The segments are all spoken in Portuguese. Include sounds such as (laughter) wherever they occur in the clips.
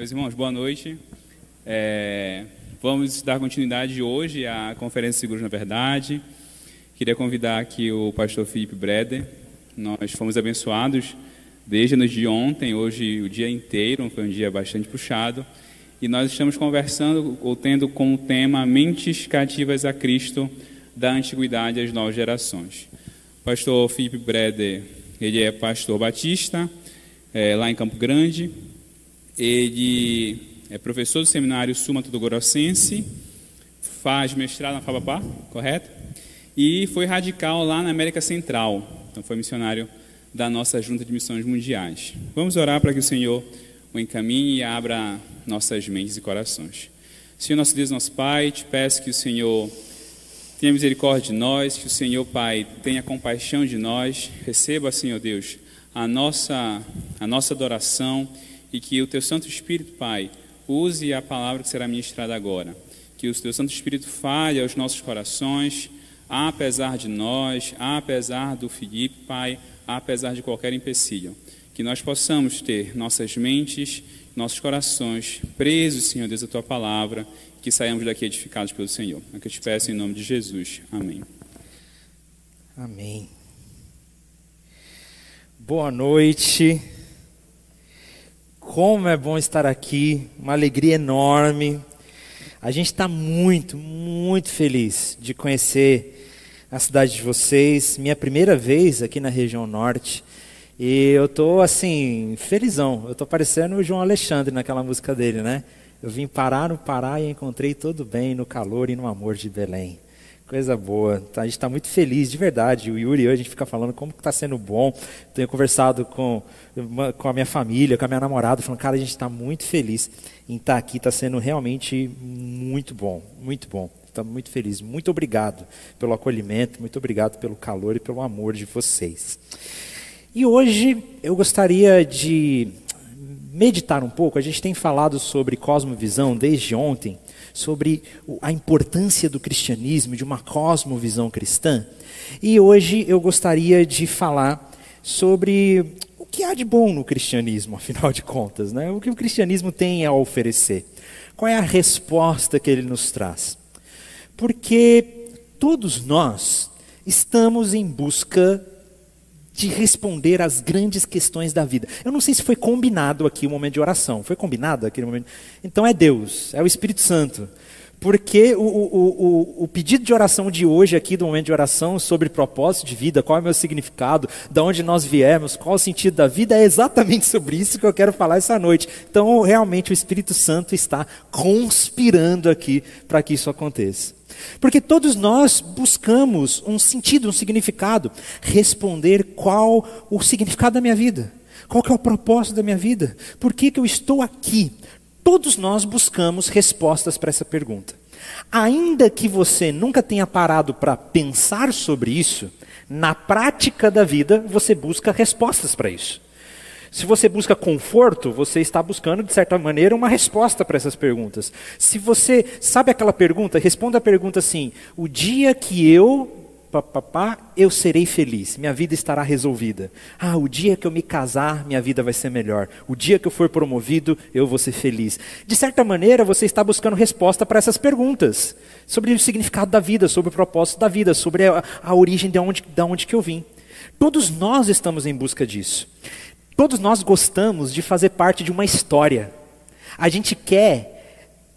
Meus irmãos, boa noite. É, vamos dar continuidade hoje à Conferência Seguros na Verdade. Queria convidar aqui o pastor Felipe Breder. Nós fomos abençoados desde no dia de ontem, hoje o dia inteiro, foi um dia bastante puxado. E nós estamos conversando ou tendo como tema Mentes Cativas a Cristo, da Antiguidade às Novas Gerações. Pastor Felipe Breder, ele é pastor batista, é, lá em Campo Grande. Ele é professor do seminário Suma Grossense, faz mestrado na Fabapá, correto? E foi radical lá na América Central. Então foi missionário da nossa Junta de Missões Mundiais. Vamos orar para que o Senhor o encaminhe e abra nossas mentes e corações. Senhor, nosso Deus, nosso Pai, te peço que o Senhor tenha misericórdia de nós, que o Senhor, Pai, tenha compaixão de nós, receba, Senhor Deus, a nossa, a nossa adoração e que o Teu Santo Espírito, Pai, use a palavra que será ministrada agora. Que o Teu Santo Espírito fale aos nossos corações, apesar de nós, apesar do Filipe, Pai, apesar de qualquer empecilho. Que nós possamos ter nossas mentes, nossos corações presos, Senhor Deus, a Tua palavra, que saiamos daqui edificados pelo Senhor. É que eu te peço em nome de Jesus. Amém. Amém. Boa noite. Como é bom estar aqui, uma alegria enorme. A gente está muito, muito feliz de conhecer a cidade de vocês. Minha primeira vez aqui na região norte. E eu tô assim, felizão. Eu tô parecendo o João Alexandre naquela música dele, né? Eu vim parar no Pará e encontrei tudo bem no calor e no amor de Belém. Coisa boa. Tá, a gente está muito feliz, de verdade. O Yuri eu, a gente fica falando como está sendo bom. Tenho conversado com, com a minha família, com a minha namorada, falando, cara, a gente está muito feliz em estar tá aqui. Está sendo realmente muito bom, muito bom. Estamos muito felizes. Muito obrigado pelo acolhimento, muito obrigado pelo calor e pelo amor de vocês. E hoje eu gostaria de meditar um pouco. A gente tem falado sobre cosmovisão desde ontem, sobre a importância do cristianismo, de uma cosmovisão cristã. E hoje eu gostaria de falar sobre o que há de bom no cristianismo, (laughs) afinal de contas, né? O que o cristianismo tem a oferecer? Qual é a resposta que ele nos traz? Porque todos nós estamos em busca de responder às grandes questões da vida. Eu não sei se foi combinado aqui o momento de oração. Foi combinado aqui o momento? Então é Deus, é o Espírito Santo. Porque o, o, o, o, pedido de oração de hoje aqui, do momento de oração, sobre propósito de vida, qual é o meu significado, de onde nós viemos, qual o sentido da vida, é exatamente sobre isso que eu quero falar essa noite. Então, realmente, o Espírito Santo está conspirando aqui para que isso aconteça. Porque todos nós buscamos um sentido, um significado, responder qual o significado da minha vida, qual é o propósito da minha vida, por que, que eu estou aqui. Todos nós buscamos respostas para essa pergunta. Ainda que você nunca tenha parado para pensar sobre isso, na prática da vida você busca respostas para isso. Se você busca conforto, você está buscando, de certa maneira, uma resposta para essas perguntas. Se você sabe aquela pergunta, responda a pergunta assim: o dia que eu papapá, eu serei feliz, minha vida estará resolvida. Ah, o dia que eu me casar, minha vida vai ser melhor. O dia que eu for promovido, eu vou ser feliz. De certa maneira, você está buscando resposta para essas perguntas, sobre o significado da vida, sobre o propósito da vida, sobre a, a origem de onde, de onde que eu vim. Todos nós estamos em busca disso. Todos nós gostamos de fazer parte de uma história. A gente quer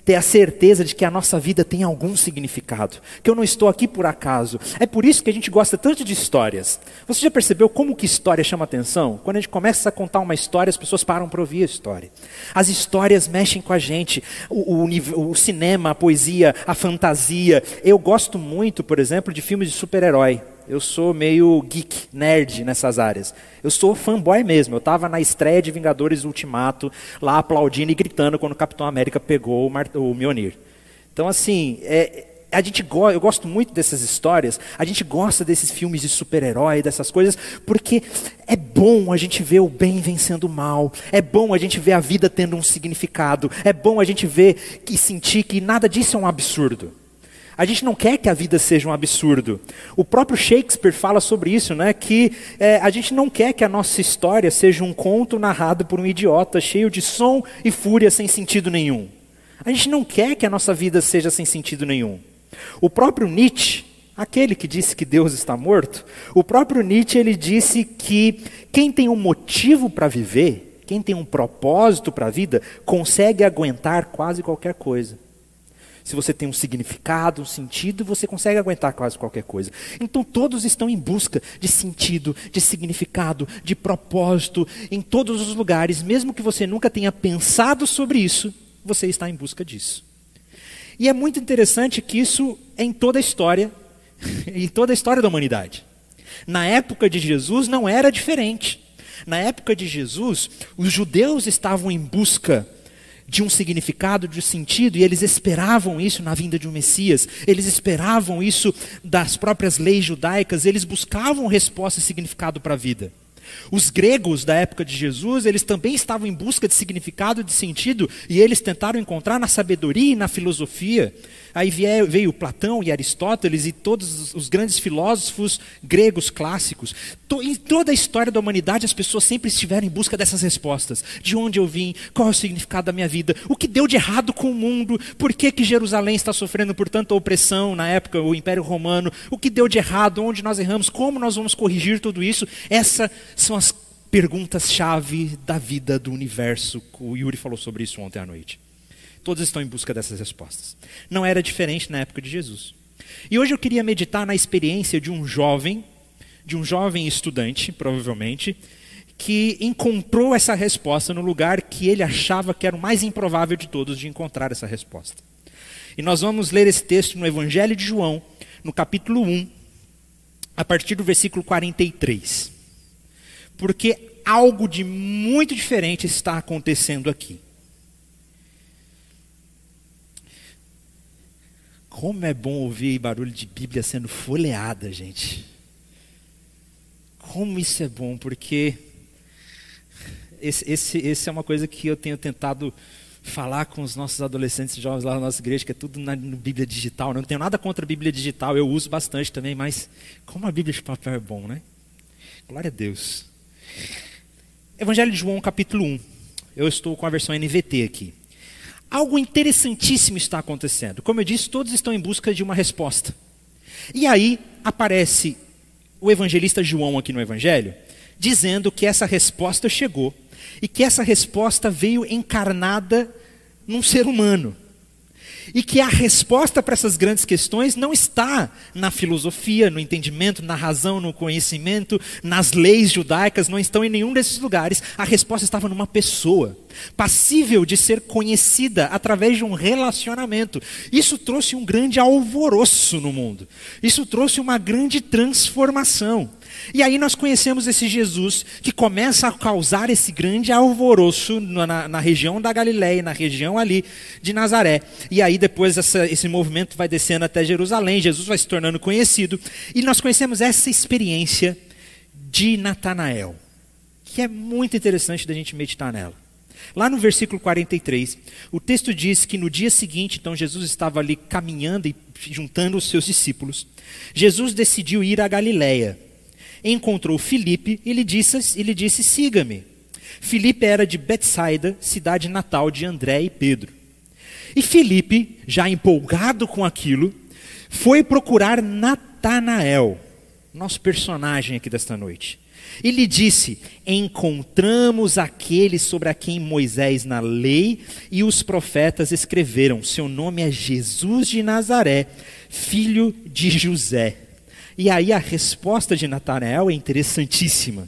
ter a certeza de que a nossa vida tem algum significado, que eu não estou aqui por acaso. É por isso que a gente gosta tanto de histórias. Você já percebeu como que história chama atenção? Quando a gente começa a contar uma história, as pessoas param para ouvir a história. As histórias mexem com a gente. O, o, o cinema, a poesia, a fantasia. Eu gosto muito, por exemplo, de filmes de super-herói eu sou meio geek, nerd nessas áreas. Eu sou fanboy mesmo. Eu estava na estreia de Vingadores Ultimato, lá aplaudindo e gritando quando o Capitão América pegou o, Mar o Mjolnir. Então, assim, é, a gente go eu gosto muito dessas histórias, a gente gosta desses filmes de super-herói, dessas coisas, porque é bom a gente ver o bem vencendo o mal, é bom a gente ver a vida tendo um significado, é bom a gente ver e sentir que nada disso é um absurdo. A gente não quer que a vida seja um absurdo. O próprio Shakespeare fala sobre isso, né? Que é, a gente não quer que a nossa história seja um conto narrado por um idiota, cheio de som e fúria sem sentido nenhum. A gente não quer que a nossa vida seja sem sentido nenhum. O próprio Nietzsche, aquele que disse que Deus está morto, o próprio Nietzsche ele disse que quem tem um motivo para viver, quem tem um propósito para a vida, consegue aguentar quase qualquer coisa. Se você tem um significado, um sentido, você consegue aguentar quase qualquer coisa. Então todos estão em busca de sentido, de significado, de propósito, em todos os lugares, mesmo que você nunca tenha pensado sobre isso, você está em busca disso. E é muito interessante que isso é em toda a história, (laughs) em toda a história da humanidade. Na época de Jesus não era diferente. Na época de Jesus, os judeus estavam em busca de um significado, de um sentido, e eles esperavam isso na vinda de um Messias, eles esperavam isso das próprias leis judaicas, eles buscavam resposta e significado para a vida. Os gregos da época de Jesus, eles também estavam em busca de significado, de sentido, e eles tentaram encontrar na sabedoria e na filosofia. Aí veio Platão e Aristóteles e todos os grandes filósofos gregos clássicos. Em toda a história da humanidade, as pessoas sempre estiveram em busca dessas respostas. De onde eu vim? Qual é o significado da minha vida? O que deu de errado com o mundo? Por que, que Jerusalém está sofrendo por tanta opressão na época, o Império Romano? O que deu de errado? Onde nós erramos? Como nós vamos corrigir tudo isso? Essas são as perguntas-chave da vida do universo. O Yuri falou sobre isso ontem à noite. Todos estão em busca dessas respostas. Não era diferente na época de Jesus. E hoje eu queria meditar na experiência de um jovem, de um jovem estudante, provavelmente, que encontrou essa resposta no lugar que ele achava que era o mais improvável de todos de encontrar essa resposta. E nós vamos ler esse texto no Evangelho de João, no capítulo 1, a partir do versículo 43. Porque algo de muito diferente está acontecendo aqui. Como é bom ouvir barulho de Bíblia sendo folheada, gente. Como isso é bom, porque esse, esse, esse é uma coisa que eu tenho tentado falar com os nossos adolescentes e jovens lá na nossa igreja, que é tudo na, na Bíblia digital. Não tenho nada contra a Bíblia digital, eu uso bastante também, mas como a Bíblia de papel é bom, né? Glória a Deus. Evangelho de João, capítulo 1. Eu estou com a versão NVT aqui. Algo interessantíssimo está acontecendo. Como eu disse, todos estão em busca de uma resposta. E aí aparece o evangelista João aqui no Evangelho, dizendo que essa resposta chegou e que essa resposta veio encarnada num ser humano. E que a resposta para essas grandes questões não está na filosofia, no entendimento, na razão, no conhecimento, nas leis judaicas, não estão em nenhum desses lugares. A resposta estava numa pessoa, passível de ser conhecida através de um relacionamento. Isso trouxe um grande alvoroço no mundo. Isso trouxe uma grande transformação. E aí nós conhecemos esse Jesus que começa a causar esse grande alvoroço na, na região da Galiléia, na região ali de Nazaré. E aí depois essa, esse movimento vai descendo até Jerusalém, Jesus vai se tornando conhecido. E nós conhecemos essa experiência de Natanael, que é muito interessante da gente meditar nela. Lá no versículo 43, o texto diz que no dia seguinte, então Jesus estava ali caminhando e juntando os seus discípulos. Jesus decidiu ir a Galiléia encontrou Filipe e lhe disse, e lhe disse siga-me. Filipe era de Betsaida, cidade natal de André e Pedro. E Filipe, já empolgado com aquilo, foi procurar Natanael, nosso personagem aqui desta noite. E lhe disse: Encontramos aquele sobre a quem Moisés na lei e os profetas escreveram. Seu nome é Jesus de Nazaré, filho de José. E aí a resposta de Natanael é interessantíssima.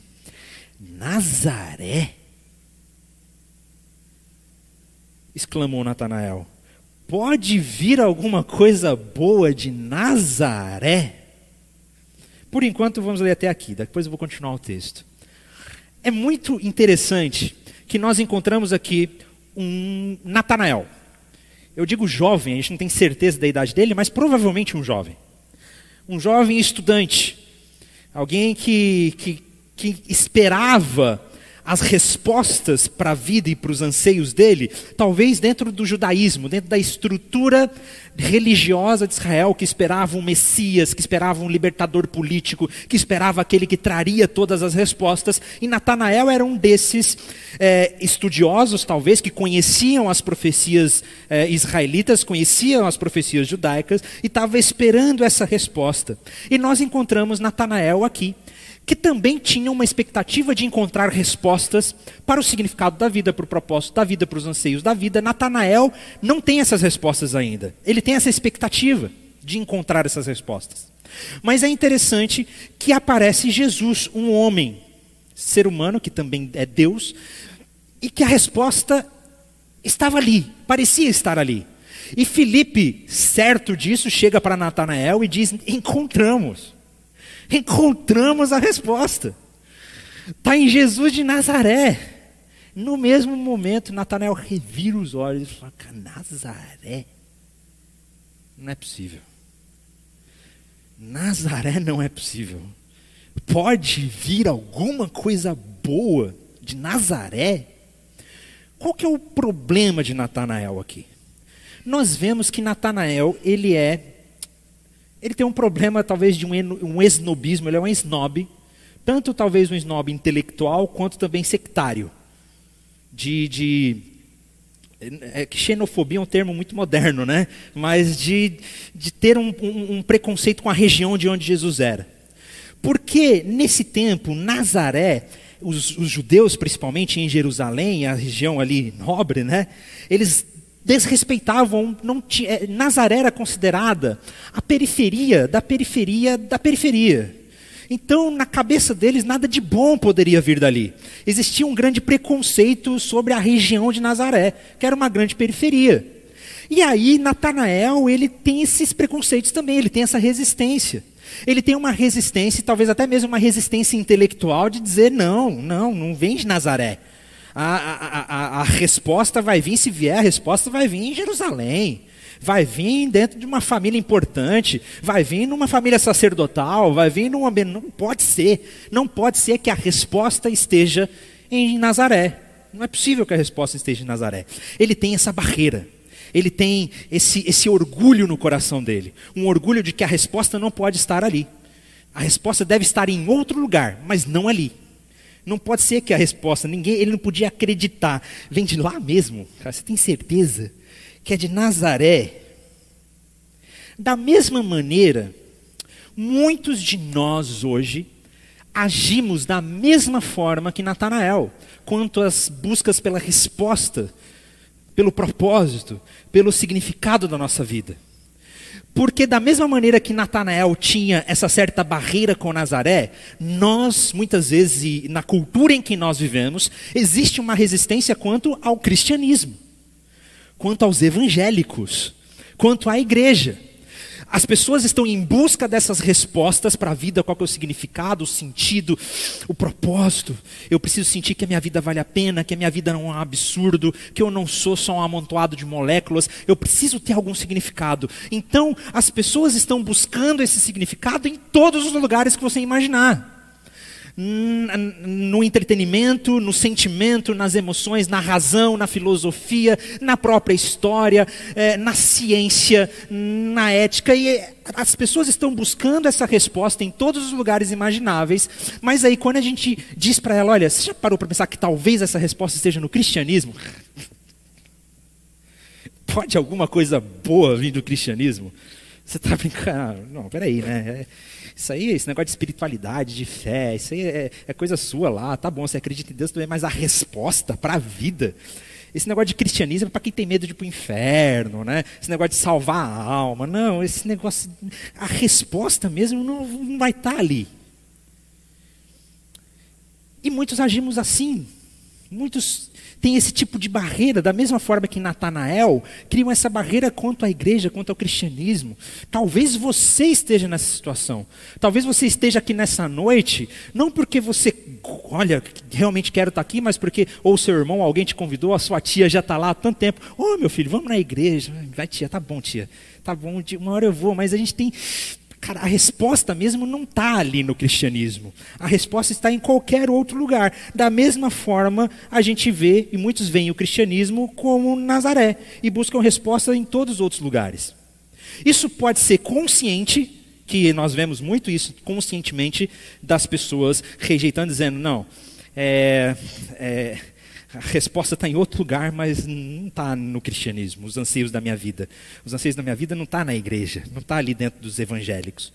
Nazaré? exclamou Natanael. Pode vir alguma coisa boa de Nazaré? Por enquanto vamos ler até aqui, depois eu vou continuar o texto. É muito interessante que nós encontramos aqui um Natanael. Eu digo jovem, a gente não tem certeza da idade dele, mas provavelmente um jovem um jovem estudante, alguém que, que, que esperava as respostas para a vida e para os anseios dele, talvez dentro do judaísmo, dentro da estrutura religiosa de Israel, que esperava um Messias, que esperava um libertador político, que esperava aquele que traria todas as respostas. E Natanael era um desses é, estudiosos, talvez, que conheciam as profecias é, israelitas, conheciam as profecias judaicas e estava esperando essa resposta. E nós encontramos Natanael aqui que também tinham uma expectativa de encontrar respostas para o significado da vida, para o propósito da vida, para os anseios da vida. Natanael não tem essas respostas ainda. Ele tem essa expectativa de encontrar essas respostas. Mas é interessante que aparece Jesus, um homem, ser humano, que também é Deus, e que a resposta estava ali, parecia estar ali. E Felipe, certo disso, chega para Natanael e diz: Encontramos encontramos a resposta. Está em Jesus de Nazaré. No mesmo momento, Natanael revira os olhos e fala: Nazaré? Não é possível. Nazaré não é possível. Pode vir alguma coisa boa de Nazaré? Qual que é o problema de Natanael aqui? Nós vemos que Natanael, ele é ele tem um problema talvez de um, um esnobismo, ele é um snob, tanto talvez um snob intelectual quanto também sectário. De, de é xenofobia é um termo muito moderno, né? Mas de, de ter um, um, um preconceito com a região de onde Jesus era. Porque nesse tempo, Nazaré, os, os, judeus, principalmente em Jerusalém, a região ali nobre, né? Eles desrespeitavam, não tinha, é, Nazaré era considerada a periferia da periferia da periferia. Então, na cabeça deles, nada de bom poderia vir dali. Existia um grande preconceito sobre a região de Nazaré, que era uma grande periferia. E aí, Natanael, ele tem esses preconceitos também, ele tem essa resistência. Ele tem uma resistência, talvez até mesmo uma resistência intelectual de dizer: não, não, não vem de Nazaré a, a, a, resposta vai vir, se vier, a resposta vai vir em Jerusalém vai vir dentro de uma família importante, vai vir numa família sacerdotal, vai vir num ambiente. Não pode ser. Não pode ser que a resposta esteja em Nazaré. Não é possível que a resposta esteja em Nazaré. Ele tem essa barreira. Ele tem esse, esse orgulho no coração dele. Um orgulho de que a resposta não pode estar ali. A resposta deve estar em outro lugar, mas não ali. Não pode ser que a resposta, ninguém, ele não podia acreditar. Vem de lá mesmo? Cara, você tem certeza que é de Nazaré? Da mesma maneira, muitos de nós hoje agimos da mesma forma que Natanael, quanto às buscas pela resposta, pelo propósito, pelo significado da nossa vida. Porque da mesma maneira que Natanael tinha essa certa barreira com Nazaré, nós, muitas vezes, na cultura em que nós vivemos, existe uma resistência quanto ao cristianismo, quanto aos evangélicos, quanto à igreja. As pessoas estão em busca dessas respostas para a vida, qual é o significado, o sentido, o propósito. Eu preciso sentir que a minha vida vale a pena, que a minha vida não é um absurdo, que eu não sou só um amontoado de moléculas. Eu preciso ter algum significado. Então, as pessoas estão buscando esse significado em todos os lugares que você imaginar no entretenimento, no sentimento, nas emoções, na razão, na filosofia, na própria história, é, na ciência, na ética. E as pessoas estão buscando essa resposta em todos os lugares imagináveis, mas aí quando a gente diz para ela: olha, você já parou para pensar que talvez essa resposta esteja no cristianismo? (laughs) Pode alguma coisa boa vir do cristianismo? Você está brincando? Não, peraí, né? É, isso aí, esse negócio de espiritualidade, de fé, isso aí é, é coisa sua lá, tá bom, você acredita em Deus também, mas a resposta para a vida, esse negócio de cristianismo é para quem tem medo de ir para o inferno, né? Esse negócio de salvar a alma, não, esse negócio, a resposta mesmo não, não vai estar tá ali. E muitos agimos assim, muitos tem esse tipo de barreira, da mesma forma que Natanael criam essa barreira quanto à igreja, quanto ao cristianismo. Talvez você esteja nessa situação. Talvez você esteja aqui nessa noite, não porque você, olha, realmente quero estar aqui, mas porque ou seu irmão, alguém te convidou, a sua tia já está lá há tanto tempo. Ô oh, meu filho, vamos na igreja. Vai tia, tá bom tia. Tá bom, uma hora eu vou, mas a gente tem Cara, a resposta mesmo não está ali no cristianismo. A resposta está em qualquer outro lugar. Da mesma forma, a gente vê, e muitos veem o cristianismo como Nazaré, e buscam resposta em todos os outros lugares. Isso pode ser consciente, que nós vemos muito isso conscientemente das pessoas rejeitando, dizendo: não, é, é, a resposta está em outro lugar, mas não está no cristianismo, os anseios da minha vida. Os anseios da minha vida não está na igreja, não está ali dentro dos evangélicos.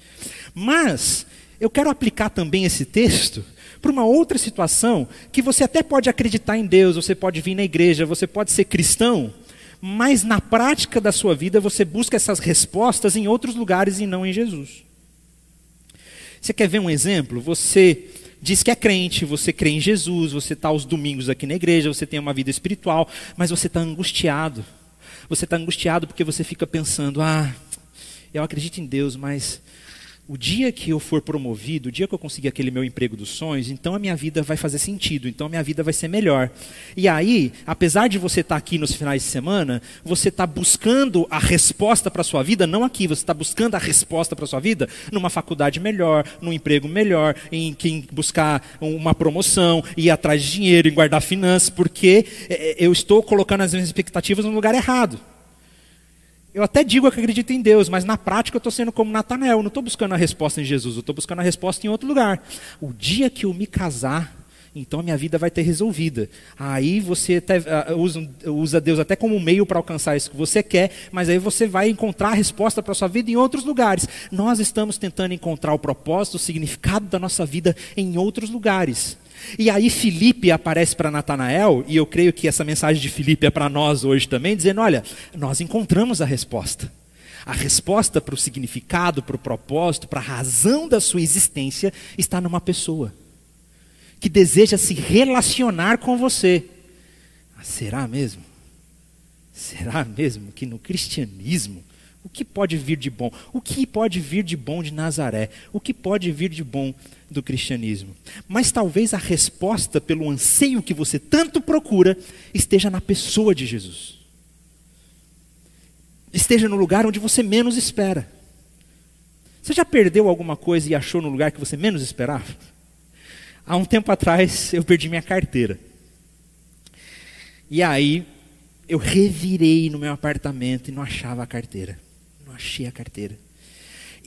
Mas eu quero aplicar também esse texto para uma outra situação que você até pode acreditar em Deus, você pode vir na igreja, você pode ser cristão, mas na prática da sua vida você busca essas respostas em outros lugares e não em Jesus. Você quer ver um exemplo? Você diz que é crente, você crê em Jesus, você está aos domingos aqui na igreja, você tem uma vida espiritual, mas você está angustiado. Você está angustiado porque você fica pensando: ah, eu acredito em Deus, mas o dia que eu for promovido, o dia que eu conseguir aquele meu emprego dos sonhos, então a minha vida vai fazer sentido, então a minha vida vai ser melhor. E aí, apesar de você estar tá aqui nos finais de semana, você está buscando a resposta para a sua vida, não aqui, você está buscando a resposta para a sua vida numa faculdade melhor, num emprego melhor, em, em buscar uma promoção, ir atrás de dinheiro, em guardar finanças, porque é, é, eu estou colocando as minhas expectativas no lugar errado. Eu até digo que acredito em Deus, mas na prática eu estou sendo como Natanael. Eu não estou buscando a resposta em Jesus, eu estou buscando a resposta em outro lugar. O dia que eu me casar, então a minha vida vai ter resolvida. Aí você até, uh, usa, usa, Deus até como meio para alcançar isso que você quer, mas aí você vai encontrar a resposta para a sua vida em outros lugares. Nós estamos tentando encontrar o propósito, o significado da nossa vida em outros lugares. E aí Felipe aparece para Natanael, e eu creio que essa mensagem de Felipe é para nós hoje também, dizendo: olha, nós encontramos a resposta. A resposta para o significado, para o propósito, para a razão da sua existência está numa pessoa que deseja se relacionar com você. Ah, será mesmo? Será mesmo que no cristianismo o que pode vir de bom? O que pode vir de bom de Nazaré? O que pode vir de bom do cristianismo? Mas talvez a resposta pelo anseio que você tanto procura esteja na pessoa de Jesus. Esteja no lugar onde você menos espera. Você já perdeu alguma coisa e achou no lugar que você menos esperava? Há um tempo atrás eu perdi minha carteira. E aí eu revirei no meu apartamento e não achava a carteira achei a carteira.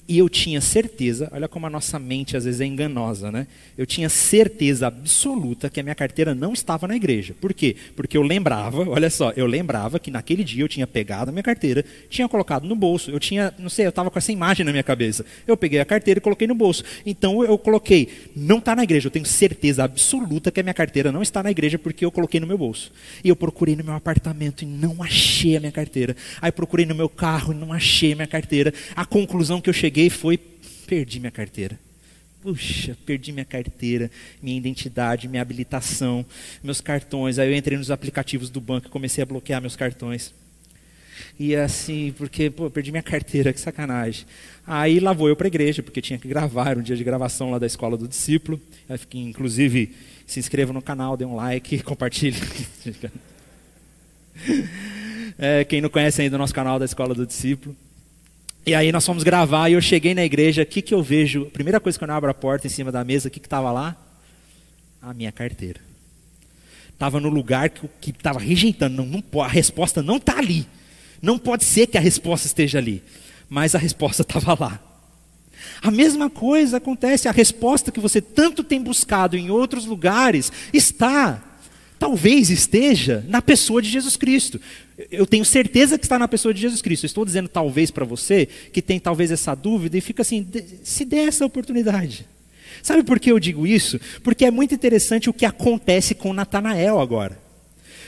E eu tinha certeza, olha como a nossa mente às vezes é enganosa, né? Eu tinha certeza absoluta que a minha carteira não estava na igreja. Por quê? Porque eu lembrava, (laughs) olha só, eu lembrava que naquele dia eu tinha pegado a minha carteira, tinha colocado no bolso. Eu tinha, não sei, eu estava com essa imagem na minha cabeça. Eu peguei a carteira e coloquei no bolso. Então eu coloquei, não está na igreja. Eu tenho certeza absoluta que a minha carteira não está na igreja porque eu coloquei no meu bolso. E eu procurei no meu apartamento e não achei a minha carteira. Aí procurei no meu carro e não achei a minha carteira. A conclusão que eu cheguei cheguei foi: perdi minha carteira. Puxa, perdi minha carteira, minha identidade, minha habilitação, meus cartões. Aí eu entrei nos aplicativos do banco e comecei a bloquear meus cartões. E assim, porque, pô, perdi minha carteira, que sacanagem. Aí lá vou eu para a igreja, porque tinha que gravar, um dia de gravação lá da escola do discípulo. Inclusive, se inscreva no canal, dê um like, (laughs) compartilhe. É, quem não conhece ainda o nosso canal da escola do discípulo. E aí nós fomos gravar e eu cheguei na igreja, o que, que eu vejo? Primeira coisa que eu abro a porta em cima da mesa, o que estava lá? A minha carteira. Estava no lugar que estava rejeitando. Não, não, a resposta não está ali. Não pode ser que a resposta esteja ali. Mas a resposta (laughs) estava lá. A mesma coisa acontece, a resposta que você tanto tem buscado em outros lugares está talvez esteja na pessoa de Jesus Cristo. Eu tenho certeza que está na pessoa de Jesus Cristo. estou dizendo talvez para você que tem talvez essa dúvida e fica assim, se der essa oportunidade. Sabe por que eu digo isso? Porque é muito interessante o que acontece com Natanael agora.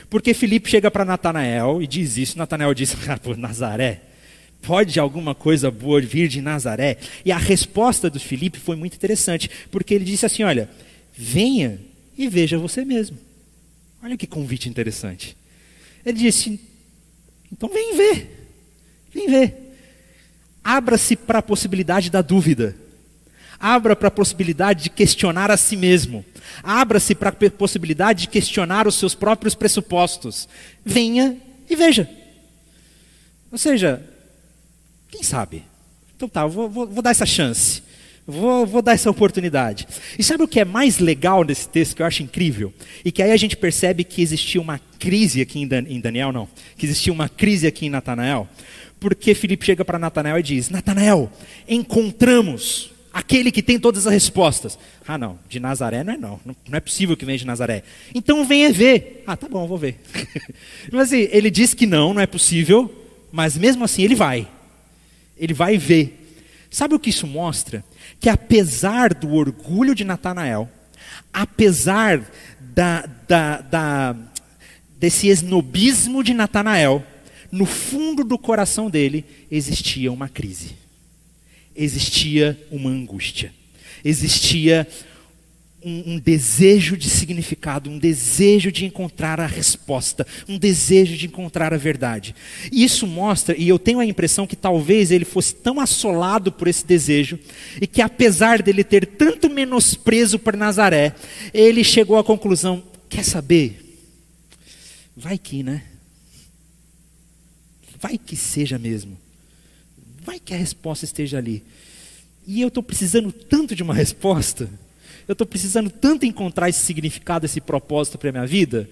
Porque Felipe chega para Natanael e diz isso, Natanael diz, (laughs) ah, Nazaré, pode alguma coisa boa vir de Nazaré? E a resposta do Felipe foi muito interessante, porque ele disse assim, olha, venha e veja você mesmo. Olha que convite interessante. Ele disse: então vem ver, vem ver. Abra-se para a possibilidade da dúvida. Abra para a possibilidade de questionar a si mesmo. Abra-se para a possibilidade de questionar os seus próprios pressupostos. Venha e veja. Ou seja, quem sabe? Então tá, vou, vou, vou dar essa chance. Vou, vou, dar essa oportunidade. E sabe o que é mais legal desse texto, que eu acho incrível? E que aí a gente percebe que existia uma crise aqui em, Dan, em Daniel, não. Que existia uma crise aqui em Natanael. Porque Filipe chega para Natanael e diz: Natanael, encontramos aquele que tem todas as respostas. Ah, não, de Nazaré não é não. Não é possível que venha de Nazaré. Então venha ver. Ah, tá bom, vou ver. (laughs) mas assim, ele diz que não, não é possível, mas mesmo assim ele vai. Ele vai ver. Sabe o que isso mostra? Que apesar do orgulho de Natanael, apesar da, da, da, desse esnobismo de Natanael, no fundo do coração dele existia uma crise, existia uma angústia, existia um, um, desejo de significado, um desejo de encontrar a resposta, um desejo de encontrar a verdade. E isso mostra, e eu tenho a impressão que talvez ele fosse tão assolado por esse desejo, e que apesar dele ter tanto menosprezo por Nazaré, ele chegou à conclusão: quer saber? Vai que, né? Vai que seja mesmo. Vai que a resposta esteja ali. E eu estou precisando tanto de uma resposta eu estou precisando tanto encontrar esse significado, esse propósito para a minha vida.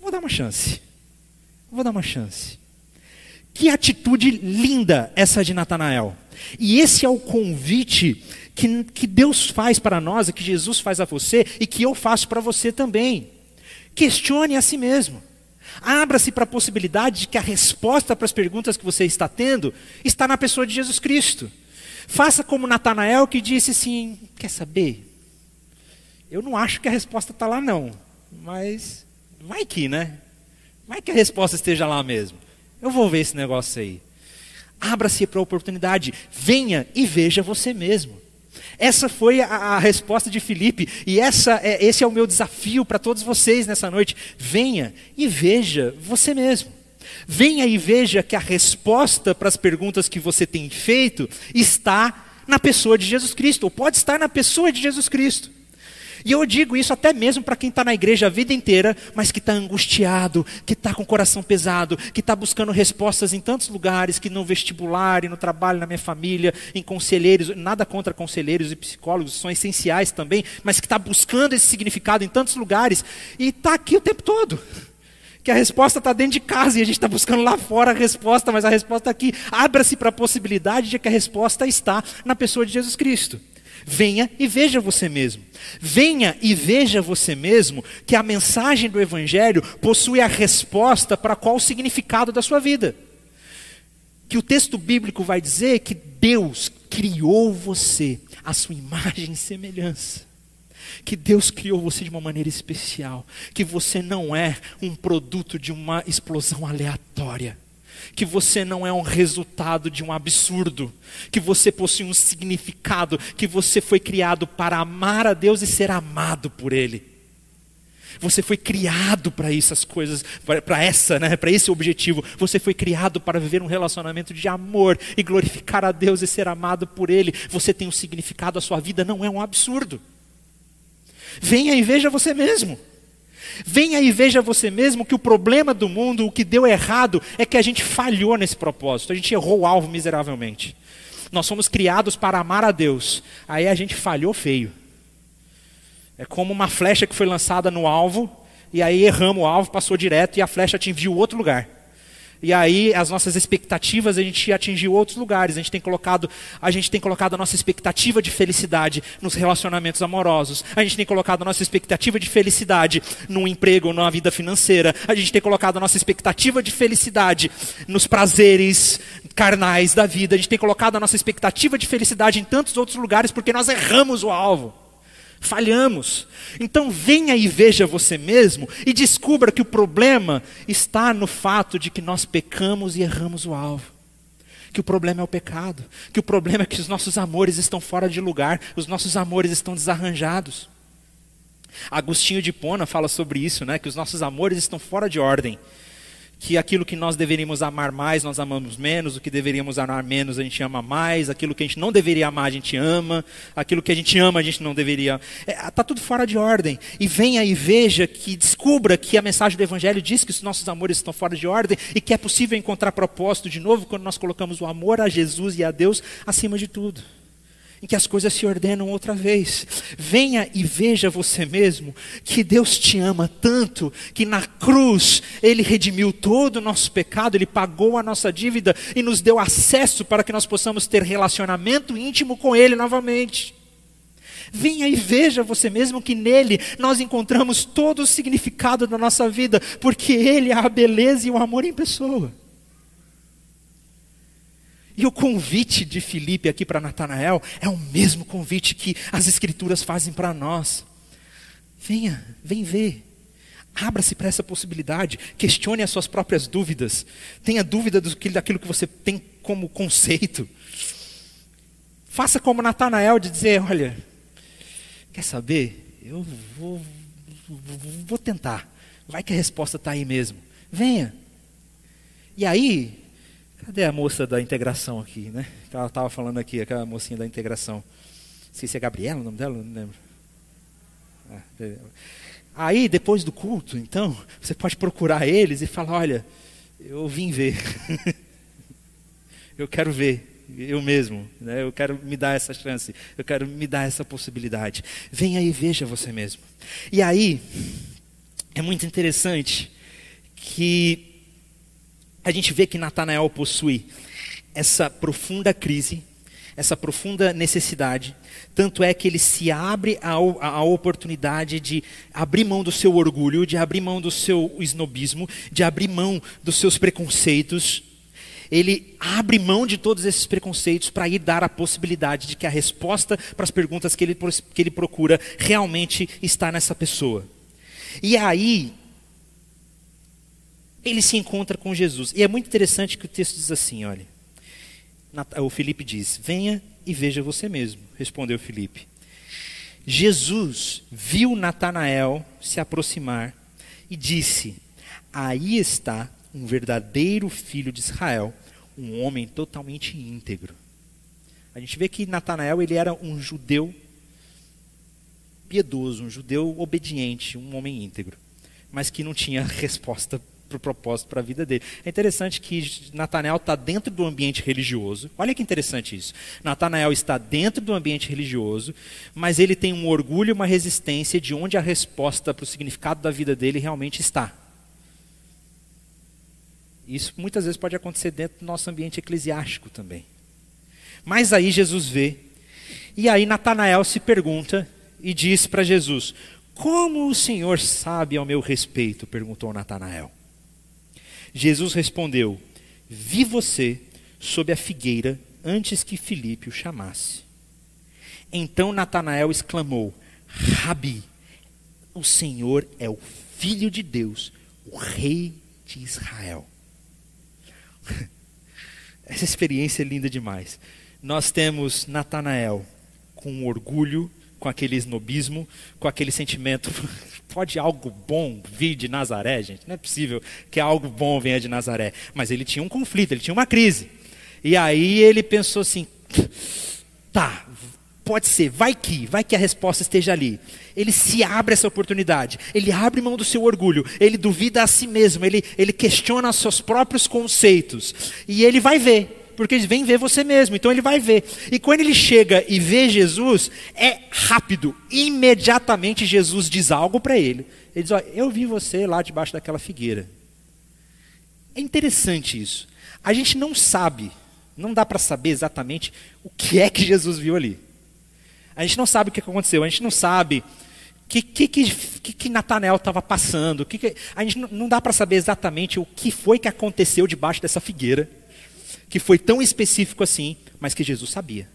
Vou dar uma chance. Vou dar uma chance. Que atitude linda essa de Natanael. E esse é o convite que, que Deus faz para nós, que Jesus faz a você e que eu faço para você também. Questione a si mesmo. Abra-se para a possibilidade de que a resposta para as perguntas que você está tendo está na pessoa de Jesus Cristo. Faça como Natanael que disse assim: Quer saber? Eu não acho que a resposta está lá, não. Mas vai que, né? Vai que a resposta esteja lá mesmo. Eu vou ver esse negócio aí. Abra-se para a oportunidade. Venha e veja você mesmo. Essa foi a, a resposta de Filipe. E essa é, esse é o meu desafio para todos vocês nessa noite. Venha e veja você mesmo. Venha e veja que a resposta para as perguntas que você tem feito está na pessoa de Jesus Cristo, ou pode estar na pessoa de Jesus Cristo. E eu digo isso até mesmo para quem está na igreja a vida inteira, mas que está angustiado, que está com o coração pesado, que está buscando respostas em tantos lugares, que no vestibular, e no trabalho, na minha família, em conselheiros, nada contra conselheiros e psicólogos, são essenciais também, mas que está buscando esse significado em tantos lugares e está aqui o tempo todo que a resposta está dentro de casa e a gente está buscando lá fora a resposta, mas a resposta aqui. Abra-se para a possibilidade de que a resposta está na pessoa de Jesus Cristo. Venha e veja você mesmo. Venha e veja você mesmo que a mensagem do Evangelho possui a resposta para qual o significado da sua vida. Que o texto bíblico vai dizer que Deus criou você, a sua imagem e semelhança que Deus criou você de uma maneira especial, que você não é um produto de uma explosão aleatória, que você não é um resultado de um absurdo, que você possui um significado, que você foi criado para amar a Deus e ser amado por Ele. Você foi criado para essas coisas, para essa, né, para esse objetivo. Você foi criado para viver um relacionamento de amor e glorificar a Deus e ser amado por Ele. Você tem um significado, a sua vida não é um absurdo. Venha e veja você mesmo. Venha e veja você mesmo que o problema do mundo, o que deu errado, é que a gente falhou nesse propósito, a gente errou o alvo miseravelmente. Nós somos criados para amar a Deus, aí a gente falhou feio. É como uma flecha que foi lançada no alvo, e aí erramos o alvo, passou direto e a flecha atingiu outro lugar. E aí as nossas expectativas a gente atingiu outros lugares. A gente tem colocado, a gente tem colocado a nossa expectativa de felicidade nos relacionamentos amorosos. A gente tem colocado a nossa expectativa de felicidade num emprego ou numa vida financeira. A gente tem colocado a nossa expectativa de felicidade nos prazeres carnais da vida. A gente tem colocado a nossa expectativa de felicidade em tantos outros lugares porque nós erramos o alvo. Falhamos. Então venha e veja você mesmo e descubra que o problema está no fato de que nós pecamos e erramos o alvo. Que o problema é o pecado. Que o problema é que os nossos amores estão fora de lugar, os nossos amores estão desarranjados. Agostinho de Pona fala sobre isso, né? Que os nossos amores estão fora de ordem. Que aquilo que nós deveríamos amar mais, nós amamos menos, o que deveríamos amar menos, a gente ama mais, aquilo que a gente não deveria amar, a gente ama, aquilo que a gente ama, a gente não deveria. Está é, tá tudo fora de ordem. E venha e veja que descubra que a mensagem do Evangelho diz que os nossos amores estão fora de ordem e que é possível encontrar propósito de novo quando nós colocamos o amor a Jesus e a Deus acima de tudo em que as coisas se ordenam outra vez. Venha e veja você mesmo que Deus te ama tanto que na cruz Ele redimiu todo o nosso pecado, Ele pagou a nossa dívida e nos deu acesso para que nós possamos ter relacionamento íntimo com Ele novamente. Venha e veja você mesmo que nele nós encontramos todo o significado da nossa vida, porque Ele é a beleza e o amor em pessoa. E o convite de Filipe aqui para Natanael é o mesmo convite que as Escrituras fazem para nós. Venha, vem ver. Abra-se para essa possibilidade. Questione as suas próprias dúvidas. Tenha dúvida daquilo que você tem como conceito. Faça como Natanael de dizer: olha, quer saber? Eu vou, vou tentar. Vai que a resposta está aí mesmo. Venha. E aí, Cadê a moça da integração aqui, né? Ela estava falando aqui, aquela mocinha da integração. Se é Gabriela o nome dela? Não lembro. Ah, Aí, depois do culto, então, você pode procurar eles e falar: olha, eu vim ver. (laughs) eu quero ver, eu mesmo. Né? Eu quero me dar essa chance. Eu quero me dar essa possibilidade. Venha e veja você mesmo. E aí, é muito interessante que a gente vê que Natanael possui essa profunda crise, essa profunda necessidade, tanto é que ele se abre à, oportunidade de abrir mão do seu orgulho, de abrir mão do seu snobismo, de abrir mão dos seus preconceitos. Ele abre mão de todos esses preconceitos para ir dar a possibilidade de que a resposta para as perguntas que ele, que ele procura realmente está nessa pessoa. E aí, ele se encontra com Jesus. E é muito interessante que o texto diz assim: olha. O Felipe diz: Venha e veja você mesmo, respondeu Felipe. Jesus viu Natanael se aproximar e disse: Aí está um verdadeiro filho de Israel, um homem totalmente íntegro. A gente vê que Natanael ele era um judeu piedoso, um judeu obediente, um homem íntegro, mas que não tinha resposta para o propósito para a vida dele. É interessante que Natanael está dentro do ambiente religioso. Olha que interessante isso. Natanael está dentro do ambiente religioso, mas ele tem um orgulho e uma resistência de onde a resposta para o significado da vida dele realmente está. Isso muitas vezes pode acontecer dentro do nosso ambiente eclesiástico também. Mas aí Jesus vê, e aí Natanael se pergunta e diz para Jesus: Como o Senhor sabe ao meu respeito? perguntou Natanael. Jesus respondeu: Vi você sob a figueira antes que Filipe o chamasse. Então Natanael exclamou: Rabi, o Senhor é o Filho de Deus, o Rei de Israel. (laughs) Essa experiência é linda demais. Nós temos Natanael com orgulho, com aquele snobismo, com aquele sentimento (laughs) pode algo bom vir de Nazaré, gente? Não é possível que algo bom venha de Nazaré. Mas ele tinha um conflito, ele tinha uma crise. E aí ele pensou assim: tá, pode ser, vai que, vai que a resposta esteja ali. Ele se abre essa oportunidade, ele abre mão do seu orgulho, ele duvida a si mesmo, ele, ele questiona os seus próprios conceitos. E ele vai ver porque ele vem ver você mesmo, então ele vai ver. E quando ele chega e vê Jesus, é rápido, imediatamente Jesus diz algo para ele. Ele diz: Eu vi você lá debaixo daquela figueira. É interessante isso. A gente não sabe, não dá para saber exatamente o que é que Jesus viu ali. A gente não sabe o que aconteceu, a gente não sabe o que, que, que, que Natanael estava passando. Que que, a gente não dá para saber exatamente o que foi que aconteceu debaixo dessa figueira que foi tão específico assim, mas que Jesus sabia.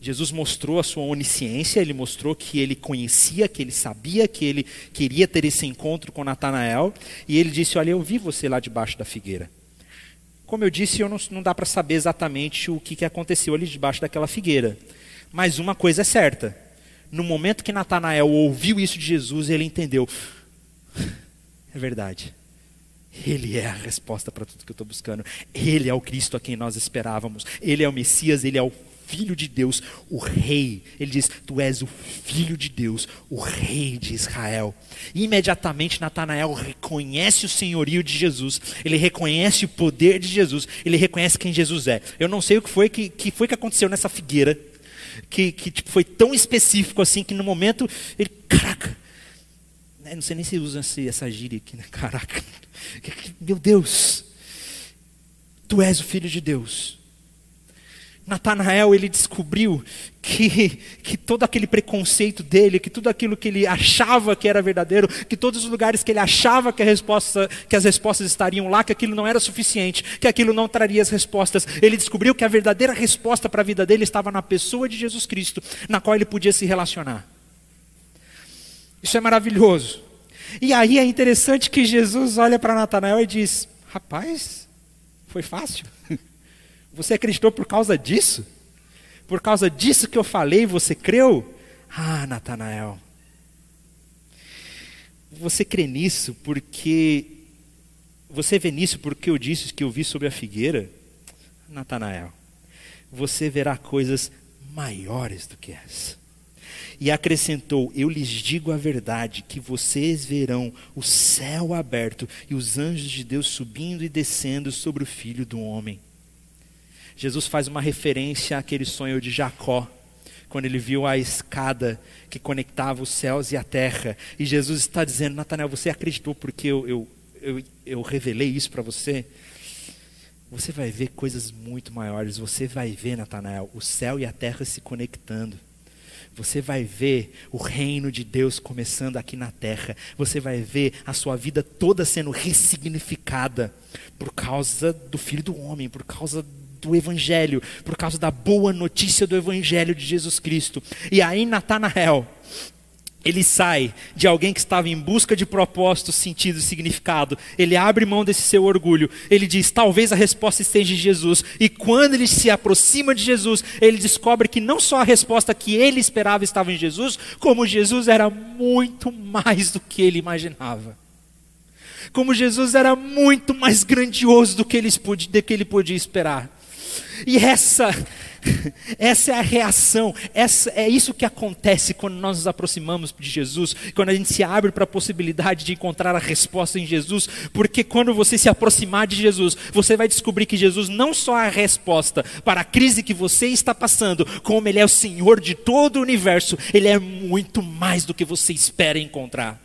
Jesus mostrou a sua onisciência, ele mostrou que ele conhecia, que ele sabia, que ele queria ter esse encontro com Natanael, e ele disse: Olha, eu vi você lá debaixo da figueira. Como eu disse, eu não, não dá para saber exatamente o que, que aconteceu ali debaixo daquela figueira. Mas uma coisa é certa: no momento que Natanael ouviu isso de Jesus, ele entendeu: (laughs) é verdade. Ele é a resposta para tudo que eu estou buscando. Ele é o Cristo a quem nós esperávamos. Ele é o Messias, ele é o Filho de Deus, o Rei. Ele diz: Tu és o Filho de Deus, o Rei de Israel. E imediatamente Natanael reconhece o senhorio de Jesus, ele reconhece o poder de Jesus, ele reconhece quem Jesus é. Eu não sei o que foi que, que, foi que aconteceu nessa figueira, que, que tipo, foi tão específico assim que no momento ele, caraca, não sei nem se usa essa gíria aqui, né? (laughs) Caraca, meu Deus, tu és o Filho de Deus. Natanael ele descobriu que, que todo aquele preconceito dele, que tudo aquilo que ele achava que era verdadeiro, que todos os lugares que ele achava que, a resposta, que as respostas estariam lá, que aquilo não era suficiente, que aquilo não traria as respostas. Ele descobriu que a verdadeira resposta para a vida dele estava na pessoa de Jesus Cristo, na qual ele podia se relacionar. Isso é maravilhoso. E aí é interessante que Jesus olha para Natanael e diz: Rapaz, foi fácil. (laughs) Você acreditou por causa disso? Por causa disso que eu falei, você creu? Ah, Natanael. Você crê nisso porque. Você vê nisso porque eu disse que eu vi sobre a figueira? Natanael, você verá coisas maiores do que essa. E acrescentou: Eu lhes digo a verdade, que vocês verão o céu aberto e os anjos de Deus subindo e descendo sobre o filho do homem. Jesus faz uma referência àquele sonho de Jacó, quando ele viu a escada que conectava os céus e a terra. E Jesus está dizendo: Natanael, você acreditou porque eu, eu, eu, eu revelei isso para você? Você vai ver coisas muito maiores. Você vai ver, Natanael, o céu e a terra se conectando. Você vai ver o reino de Deus começando aqui na terra. Você vai ver a sua vida toda sendo ressignificada por causa do Filho do Homem, por causa do Evangelho, por causa da boa notícia do Evangelho de Jesus Cristo. E aí, Natanael, ele sai de alguém que estava em busca de propósito, sentido e significado. Ele abre mão desse seu orgulho. Ele diz: talvez a resposta esteja em Jesus. E quando ele se aproxima de Jesus, ele descobre que não só a resposta que ele esperava estava em Jesus, como Jesus era muito mais do que ele imaginava. Como Jesus era muito mais grandioso do que ele podia, do que ele podia esperar. E essa, (laughs) essa é a reação, essa, é isso que acontece quando nós nos aproximamos de Jesus, quando a gente se abre para a possibilidade de encontrar a resposta em Jesus, porque quando você se aproximar de Jesus, você vai descobrir que Jesus não só é a resposta para a crise que você está passando, como Ele é o Senhor de todo o universo, Ele é muito mais do que você espera encontrar.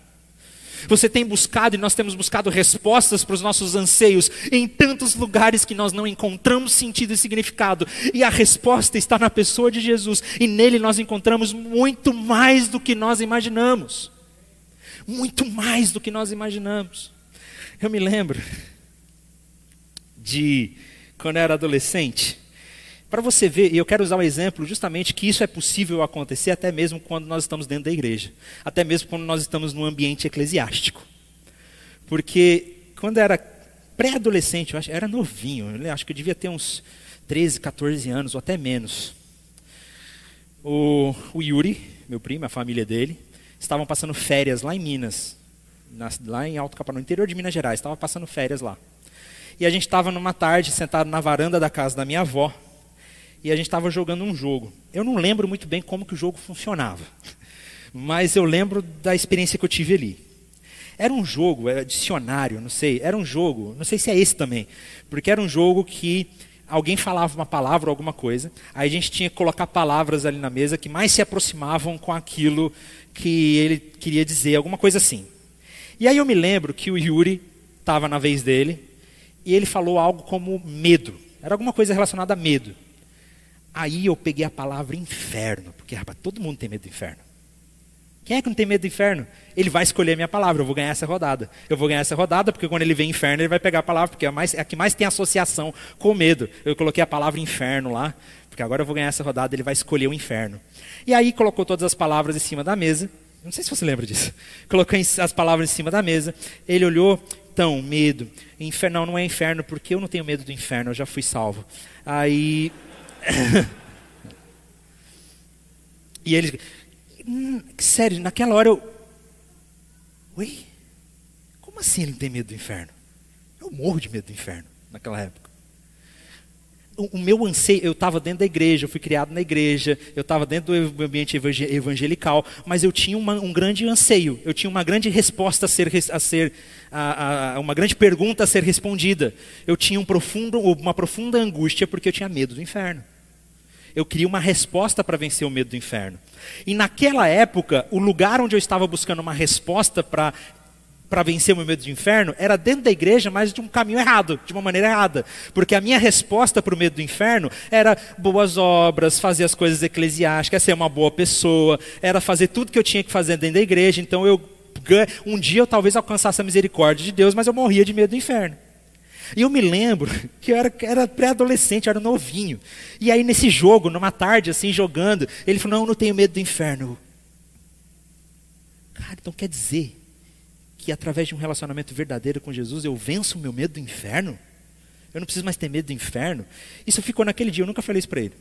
Você tem buscado e nós temos buscado respostas para os nossos anseios em tantos lugares que nós não encontramos sentido e significado. E a resposta está na pessoa de Jesus, e nele nós encontramos muito mais do que nós imaginamos. Muito mais do que nós imaginamos. Eu me lembro de quando eu era adolescente, para você ver, e eu quero usar o um exemplo justamente que isso é possível acontecer até mesmo quando nós estamos dentro da igreja, até mesmo quando nós estamos num ambiente eclesiástico. Porque quando era pré-adolescente, eu era novinho, eu acho que eu devia ter uns 13, 14 anos ou até menos. O, o Yuri, meu primo, a família dele, estavam passando férias lá em Minas, na, lá em Alto Capão, no interior de Minas Gerais, estavam passando férias lá. E a gente estava numa tarde sentado na varanda da casa da minha avó, e a gente estava jogando um jogo. Eu não lembro muito bem como que o jogo funcionava, (laughs) mas eu lembro da experiência que eu tive ali. Era um jogo, era dicionário, não sei, era um jogo, não sei se é esse também, porque era um jogo que alguém falava uma palavra ou alguma coisa, aí a gente tinha que colocar palavras ali na mesa que mais se aproximavam com aquilo que ele queria dizer, alguma coisa assim. E aí eu me lembro que o Yuri estava na vez dele e ele falou algo como medo. Era alguma coisa relacionada a medo. Aí eu peguei a palavra inferno, porque rapaz, todo mundo tem medo do inferno. Quem é que não tem medo do inferno? Ele vai escolher a minha palavra, eu vou ganhar essa rodada. Eu vou ganhar essa rodada, porque quando ele vê inferno, ele vai pegar a palavra, porque é a, mais, é a que mais tem associação com medo. Eu coloquei a palavra inferno lá, porque agora eu vou ganhar essa rodada, ele vai escolher o inferno. E aí colocou todas as palavras em cima da mesa. Não sei se você lembra disso. (laughs) Colocou as palavras em cima da mesa. Ele olhou, então, medo. Inferno, não, não é inferno, porque eu não tenho medo do inferno, eu já fui salvo. Aí (coughs) e ele, hum, sério, naquela hora eu, oi, como assim ele tem medo do inferno? Eu morro de medo do inferno naquela época. O, meu anseio, eu estava dentro da igreja, eu fui criado na igreja, eu estava dentro do ambiente evangelical, mas eu tinha uma, um grande anseio, eu tinha uma grande resposta a ser, a ser a, a, uma grande pergunta a ser respondida. Eu tinha um profundo, uma profunda angústia porque eu tinha medo do inferno. Eu queria uma resposta para vencer o medo do inferno. E naquela época, o lugar onde eu estava buscando uma resposta para para vencer o meu medo do inferno era dentro da igreja, mas de um caminho errado, de uma maneira errada. Porque a minha resposta para o medo do inferno era boas obras, fazer as coisas eclesiásticas, ser uma boa pessoa, era fazer tudo que eu tinha que fazer dentro da igreja. Então eu um dia eu talvez alcançasse a misericórdia de Deus, mas eu morria de medo do inferno. E eu me lembro (laughs) que eu era, era pré-adolescente, era novinho. E aí nesse jogo, numa tarde assim, jogando, ele falou, não, eu não tenho medo do inferno. Cara, então quer dizer que através de um relacionamento verdadeiro com Jesus eu venço o meu medo do inferno? Eu não preciso mais ter medo do inferno? Isso ficou naquele dia, eu nunca falei isso para ele.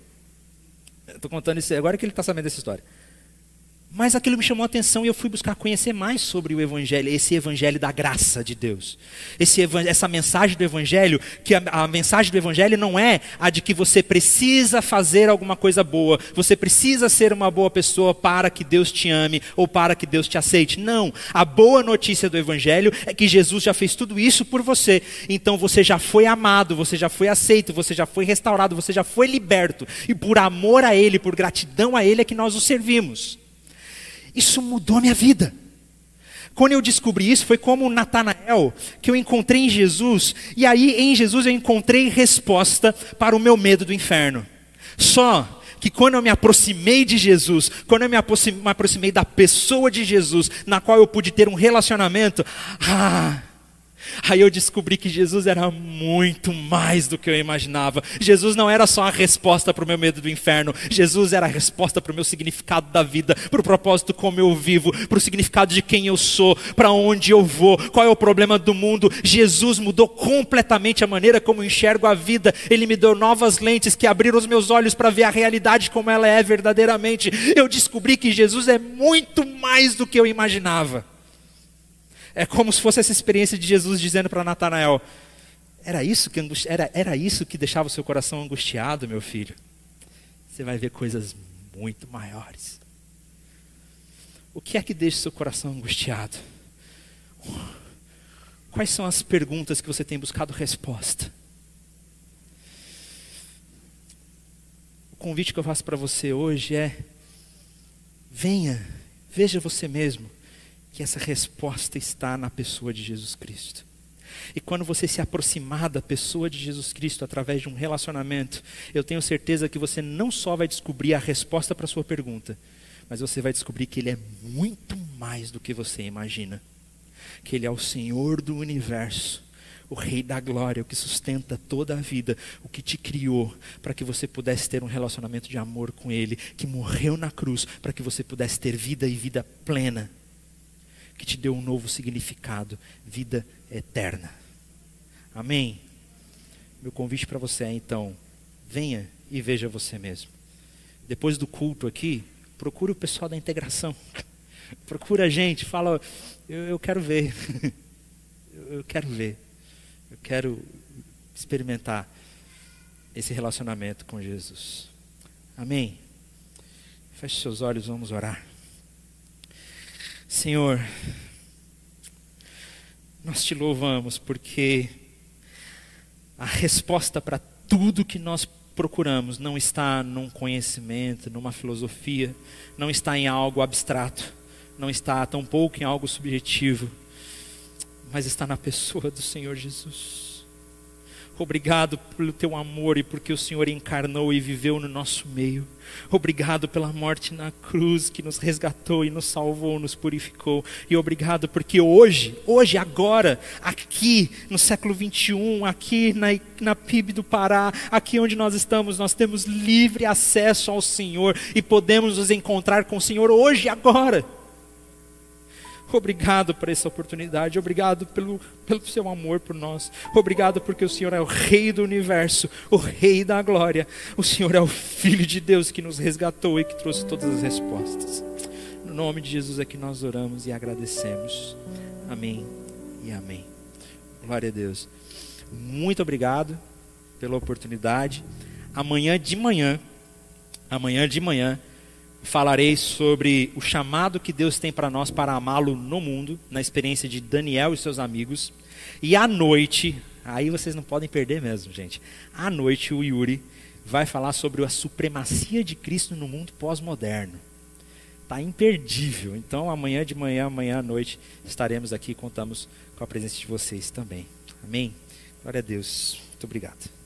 Estou contando isso agora que ele está sabendo dessa história. Mas aquilo me chamou a atenção e eu fui buscar conhecer mais sobre o Evangelho, esse Evangelho da graça de Deus. Esse, essa mensagem do Evangelho, que a, a, mensagem do Evangelho não é a de que você precisa fazer alguma coisa boa, você precisa ser uma boa pessoa para que Deus te ame ou para que Deus te aceite. Não. A boa notícia do Evangelho é que Jesus já fez tudo isso por você. Então você já foi amado, você já foi aceito, você já foi restaurado, você já foi liberto. E por amor a Ele, por gratidão a Ele é que nós o servimos. Isso mudou minha vida. Quando eu descobri isso, foi como Natanael, que eu encontrei em Jesus, e aí em Jesus eu encontrei resposta para o meu medo do inferno. Só que quando eu me aproximei de Jesus, quando eu me aproximei da pessoa de Jesus, na qual eu pude ter um relacionamento, ah, Aí eu descobri que Jesus era muito mais do que eu imaginava. Jesus não era só a resposta para o meu medo do inferno. Jesus era a resposta para o meu significado da vida, para o propósito como eu vivo, para o significado de quem eu sou, para onde eu vou, qual é o problema do mundo. Jesus mudou completamente a maneira como eu enxergo a vida. Ele me deu novas lentes que abriram os meus olhos para ver a realidade como ela é verdadeiramente. Eu descobri que Jesus é muito mais do que eu imaginava. É como se fosse essa experiência de Jesus dizendo para Natanael: era isso, que era, era isso que deixava o seu coração angustiado, meu filho. Você vai ver coisas muito maiores. O que é que deixa o seu coração angustiado? Quais são as perguntas que você tem buscado resposta? O convite que eu faço para você hoje é: venha, veja você mesmo que essa resposta está na pessoa de Jesus Cristo. E quando você se aproximar da pessoa de Jesus Cristo através de um relacionamento, eu tenho certeza que você não só vai descobrir a resposta para a sua pergunta, mas você vai descobrir que Ele é muito mais do que você imagina. Que Ele é o Senhor do universo, o Rei da glória, o que sustenta toda a vida, o que te criou para que você pudesse ter um relacionamento de amor com Ele, que morreu na cruz para que você pudesse ter vida e vida plena que te deu um novo significado, vida eterna. Amém? Meu convite para você é então, venha e veja você mesmo. Depois do culto aqui, procure o pessoal da integração. (laughs) Procura a gente, fala, eu, eu quero ver. (laughs) eu quero ver. Eu quero experimentar esse relacionamento com Jesus. Amém? Feche seus olhos, vamos orar. Senhor, nós te louvamos porque a resposta para tudo que nós procuramos não está num conhecimento, numa filosofia, não está em algo abstrato, não está tampouco em algo subjetivo, mas está na pessoa do Senhor Jesus. Obrigado pelo teu amor e porque o Senhor encarnou e viveu no nosso meio. Obrigado pela morte na cruz que nos resgatou e nos salvou, nos purificou. E obrigado porque hoje, hoje, agora, aqui no século 21, aqui na, na PIB do Pará, aqui onde nós estamos, nós temos livre acesso ao Senhor e podemos nos encontrar com o Senhor hoje, agora. Obrigado por essa oportunidade, obrigado pelo, pelo seu amor por nós, obrigado porque o Senhor é o Rei do universo, o Rei da glória, o Senhor é o Filho de Deus que nos resgatou e que trouxe todas as respostas. No nome de Jesus é que nós oramos e agradecemos. Amém e amém. Glória a Deus. Muito obrigado pela oportunidade. Amanhã de manhã, amanhã de manhã, falarei sobre o chamado que Deus tem para nós para amá-lo no mundo, na experiência de Daniel e seus amigos. E à noite, aí vocês não podem perder mesmo, gente. À noite o Yuri vai falar sobre a supremacia de Cristo no mundo pós-moderno. Está imperdível. Então, amanhã de manhã, amanhã à noite, estaremos aqui e contamos com a presença de vocês também. Amém? Glória a Deus. Muito obrigado.